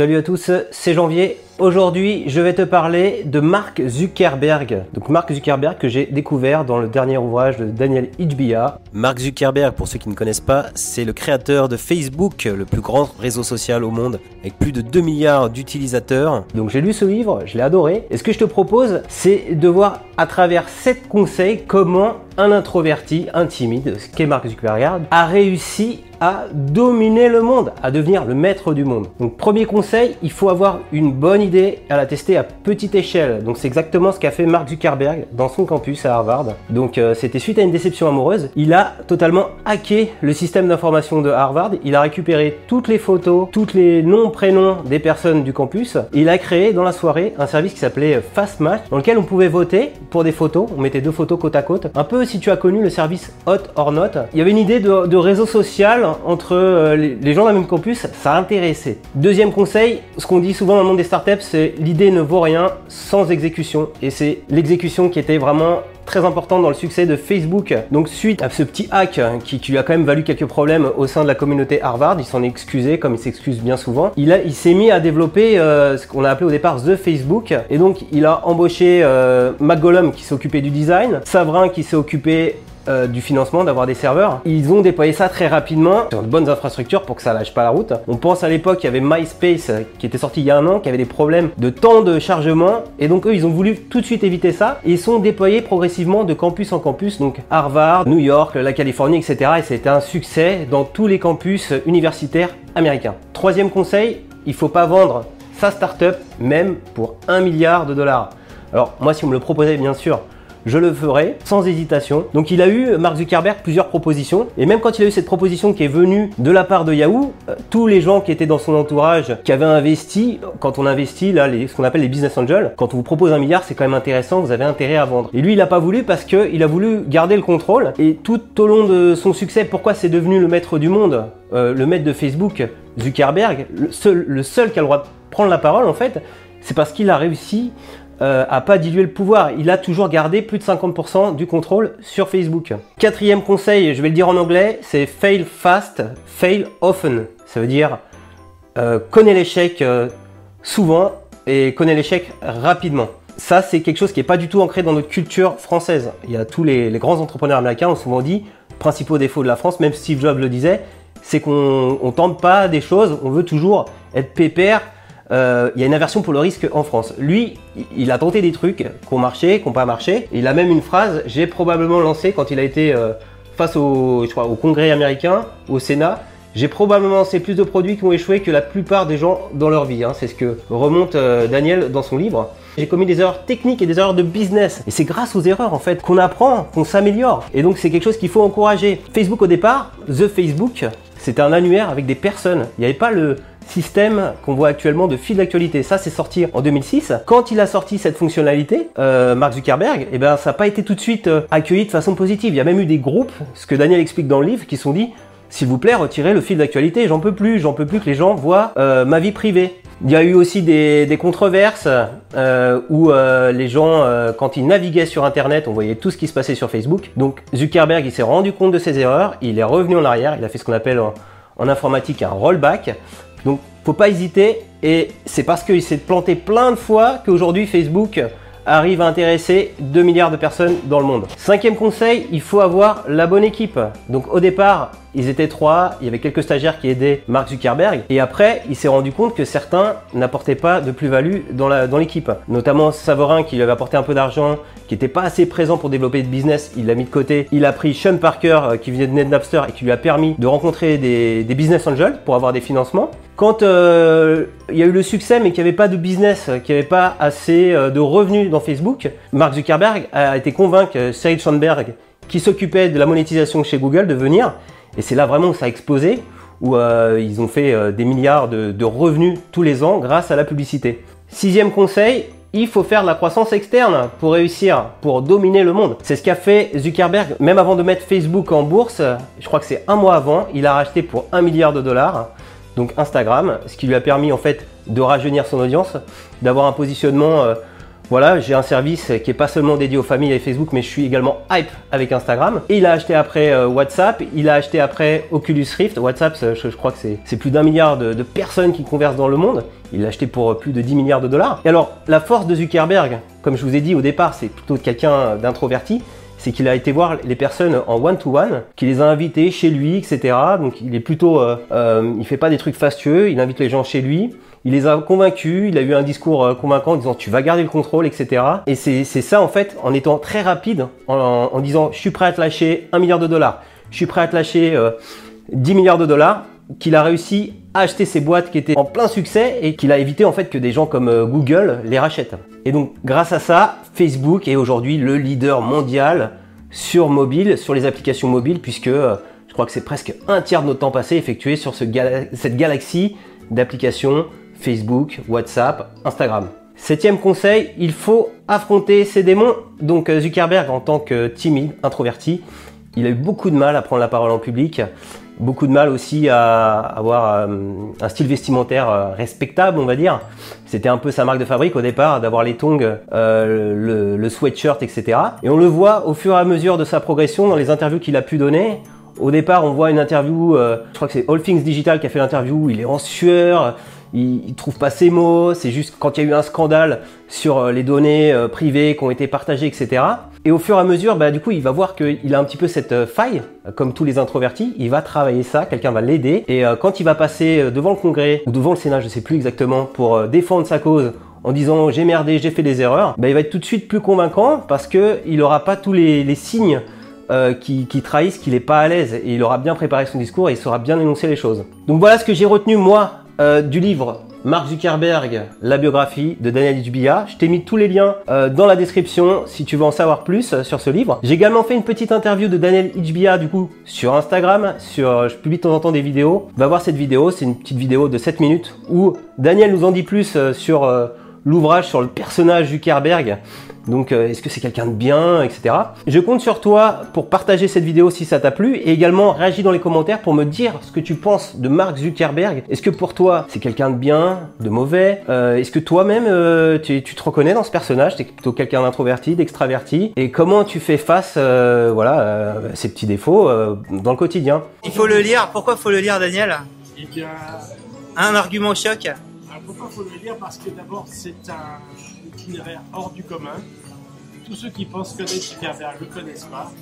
Salut à tous, c'est Janvier. Aujourd'hui, je vais te parler de Mark Zuckerberg. Donc Mark Zuckerberg que j'ai découvert dans le dernier ouvrage de Daniel Ijbia. Mark Zuckerberg, pour ceux qui ne connaissent pas, c'est le créateur de Facebook, le plus grand réseau social au monde, avec plus de 2 milliards d'utilisateurs. Donc j'ai lu ce livre, je l'ai adoré. Et ce que je te propose, c'est de voir à travers 7 conseils comment un introverti, un timide, ce qu'est Mark Zuckerberg, a réussi à dominer le monde, à devenir le maître du monde. Donc premier conseil, il faut avoir une bonne idée à la tester à petite échelle. Donc c'est exactement ce qu'a fait Mark Zuckerberg dans son campus à Harvard. Donc euh, c'était suite à une déception amoureuse. Il a totalement hacké le système d'information de Harvard. Il a récupéré toutes les photos, tous les noms, prénoms des personnes du campus. Il a créé dans la soirée un service qui s'appelait Fast Match dans lequel on pouvait voter pour des photos. On mettait deux photos côte à côte. Un peu si tu as connu le service Hot or Not. Il y avait une idée de réseau social entre euh, les gens d'un même campus, ça a intéressé. Deuxième conseil, ce qu'on dit souvent dans le monde des startups, c'est l'idée ne vaut rien sans exécution. Et c'est l'exécution qui était vraiment très important dans le succès de Facebook. Donc suite à ce petit hack qui, lui a quand même valu quelques problèmes au sein de la communauté Harvard, il s'en est excusé comme il s'excuse bien souvent. Il, s'est mis à développer euh, ce qu'on a appelé au départ The Facebook. Et donc il a embauché euh, McGollum qui s'occupait du design, Savrin qui s'est occupé euh, du financement, d'avoir des serveurs. Ils ont déployé ça très rapidement sur de bonnes infrastructures pour que ça lâche pas la route. On pense à l'époque, il y avait MySpace qui était sorti il y a un an, qui avait des problèmes de temps de chargement. Et donc eux, ils ont voulu tout de suite éviter ça. Et ils sont déployés progressivement de campus en campus, donc Harvard, New York, la Californie, etc. Et c'était un succès dans tous les campus universitaires américains. Troisième conseil, il faut pas vendre sa startup même pour un milliard de dollars. Alors moi, si on me le proposait, bien sûr, je le ferai sans hésitation. Donc il a eu, Mark Zuckerberg, plusieurs propositions. Et même quand il a eu cette proposition qui est venue de la part de Yahoo, euh, tous les gens qui étaient dans son entourage, qui avaient investi, quand on investit, là, ce qu'on appelle les business angels, quand on vous propose un milliard, c'est quand même intéressant, vous avez intérêt à vendre. Et lui, il n'a pas voulu parce qu'il a voulu garder le contrôle. Et tout au long de son succès, pourquoi c'est devenu le maître du monde, euh, le maître de Facebook, Zuckerberg, le seul, le seul qui a le droit de prendre la parole, en fait, c'est parce qu'il a réussi euh, a pas dilué le pouvoir. Il a toujours gardé plus de 50% du contrôle sur Facebook. Quatrième conseil, je vais le dire en anglais, c'est fail fast, fail often. Ça veut dire euh, connais l'échec euh, souvent et connais l'échec rapidement. Ça, c'est quelque chose qui n'est pas du tout ancré dans notre culture française. Il y a tous les, les grands entrepreneurs américains ont souvent dit, principaux défauts de la France, même Steve Jobs le disait, c'est qu'on ne tente pas des choses, on veut toujours être pépère, euh, il y a une aversion pour le risque en France. Lui, il a tenté des trucs qui ont marché, qui n'ont pas marché. il a même une phrase, j'ai probablement lancé quand il a été euh, face au, je crois, au Congrès américain, au Sénat. J'ai probablement lancé plus de produits qui ont échoué que la plupart des gens dans leur vie. Hein. C'est ce que remonte euh, Daniel dans son livre. J'ai commis des erreurs techniques et des erreurs de business. Et c'est grâce aux erreurs en fait qu'on apprend, qu'on s'améliore. Et donc c'est quelque chose qu'il faut encourager. Facebook au départ, The Facebook, c'était un annuaire avec des personnes. Il n'y avait pas le, système qu'on voit actuellement de fil d'actualité. Ça, c'est sorti en 2006. Quand il a sorti cette fonctionnalité, euh, Mark Zuckerberg, eh ben, ça n'a pas été tout de suite euh, accueilli de façon positive. Il y a même eu des groupes, ce que Daniel explique dans le livre, qui sont dit s'il vous plaît, retirez le fil d'actualité, j'en peux plus, j'en peux plus que les gens voient euh, ma vie privée. Il y a eu aussi des, controverses où les gens, quand ils naviguaient sur Internet, on voyait tout ce qui se passait sur Facebook. Donc Zuckerberg, il s'est rendu compte de ses erreurs, il est revenu en arrière, il a fait ce qu'on appelle en informatique un rollback. Donc, faut pas hésiter. Et c'est parce qu'il s'est planté plein de fois qu'aujourd'hui Facebook arrive à intéresser 2 milliards de personnes dans le monde. Cinquième conseil, il faut avoir la bonne équipe. Donc au départ, ils étaient trois, il y avait quelques stagiaires qui aidaient Mark Zuckerberg, et après, il s'est rendu compte que certains n'apportaient pas de plus-value dans l'équipe. Notamment Savorin qui lui avait apporté un peu d'argent, qui n'était pas assez présent pour développer de business, il l'a mis de côté. Il a pris Sean Parker euh, qui venait de NetNapster et qui lui a permis de rencontrer des, business angels pour avoir des financements. Quand euh, il y a eu le succès mais qu'il n'y avait pas de business, qu'il n'y avait pas assez euh, de revenus dans Facebook, Mark Zuckerberg a été convaincu Cyril Schoenberg qui s'occupait de la monétisation chez Google de venir et c'est là vraiment où ça a explosé, où euh, ils ont fait euh, des milliards de, revenus tous les ans grâce à la publicité. Sixième conseil, il faut faire de la croissance externe pour réussir, pour dominer le monde. C'est ce qu'a fait Zuckerberg, même avant de mettre Facebook en bourse, je crois que c'est un mois avant, il a racheté pour un milliard de dollars, donc Instagram, ce qui lui a permis en fait de rajeunir son audience, d'avoir un positionnement... Euh, Voilà, j'ai un service qui est pas seulement dédié aux familles et Facebook, mais je suis également hype avec Instagram. Et il a acheté après euh, WhatsApp, il a acheté après Oculus Rift. WhatsApp, je, crois que c'est plus d'un milliard de, de, personnes qui conversent dans le monde. Il l'a acheté pour plus de 10 milliards de dollars. Et alors, la force de Zuckerberg, comme je vous ai dit au départ, c'est plutôt quelqu'un d'introverti c'est qu'il a été voir les personnes en one-to-one, qu'il les a invités chez lui, etc. Donc il est plutôt, euh, euh, il fait pas des trucs fastueux, il invite les gens chez lui. Il les a convaincus, il a eu un discours euh, convaincant en disant tu vas garder le contrôle, etc. Et c'est ça en fait, en étant très rapide, en, disant je suis prêt à te lâcher un milliard de dollars, je suis prêt à te lâcher 10 milliards de dollars, qu'il a réussi à acheter ces boîtes qui étaient en plein succès et qu'il a évité en fait que des gens comme Google les rachètent. Et donc grâce à ça, Facebook est aujourd'hui le leader mondial sur mobile, sur les applications mobiles, puisque euh, je crois que c'est presque un tiers de notre temps passé effectué sur cette galaxie d'applications Facebook, WhatsApp, Instagram. Septième conseil, il faut affronter ses démons. Donc euh, Zuckerberg, en tant que timide, introverti, il a eu beaucoup de mal à prendre la parole en public beaucoup de mal aussi à avoir euh, un style vestimentaire euh, respectable, on va dire. C'était un peu sa marque de fabrique au départ, d'avoir les tongs, euh, le, sweatshirt, etc. Et on le voit au fur et à mesure de sa progression dans les interviews qu'il a pu donner. Au départ, on voit une interview, je crois que c'est All Things Digital qui a fait l'interview, il est en sueur, il, il, trouve pas ses mots, c'est juste quand il y a eu un scandale sur les données privées qui ont été partagées, etc. Et au fur et à mesure, bah, du coup, il va voir qu'il a un petit peu cette euh, faille, comme tous les introvertis. Il va travailler ça, quelqu'un va l'aider. Et euh, quand il va passer euh, devant le Congrès ou devant le Sénat, je sais plus exactement, pour défendre sa cause en disant j'ai merdé, j'ai fait des erreurs, bah, il va être tout de suite plus convaincant parce qu'il n'aura pas tous les, signes qui, qui, trahissent qu'il n'est pas à l'aise et il aura bien préparé son discours et il saura bien énoncer les choses. Donc voilà ce que j'ai retenu moi du livre Mark Zuckerberg, la biographie de Daniel Hbia. Je t'ai mis tous les liens euh, dans la description si tu veux en savoir plus euh, sur ce livre. J'ai également fait une petite interview de Daniel Hbia du coup sur Instagram. Sur, euh, je publie de temps en temps des vidéos. Va voir cette vidéo, c'est une petite vidéo de 7 minutes où Daniel nous en dit plus sur l'ouvrage, sur le personnage Zuckerberg. Donc euh, est-ce que c'est quelqu'un de bien, etc. Je compte sur toi pour partager cette vidéo si ça t'a plu et également réagis dans les commentaires pour me dire ce que tu penses de Mark Zuckerberg. Est-ce que pour toi c'est quelqu'un de bien, de mauvais? Euh, Est-ce que toi-même euh, tu, te reconnais dans ce personnage? T'es plutôt quelqu'un d'introverti, d'extraverti. Et comment tu fais face voilà, à ces petits défauts dans le quotidien? Il faut le lire. Pourquoi faut le lire Daniel? Eh bien... Un argument choc. Pourquoi faut le lire? Parce que d'abord c'est un hors du commun. Tous ceux qui pensent connaître Zuckerberg ne le connaissent pas.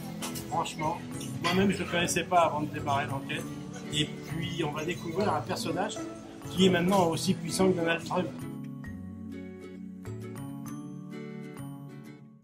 Franchement, moi-même je ne le connaissais pas avant de démarrer l'enquête. Et puis on va découvrir un personnage qui est maintenant aussi puissant que Donald Trump.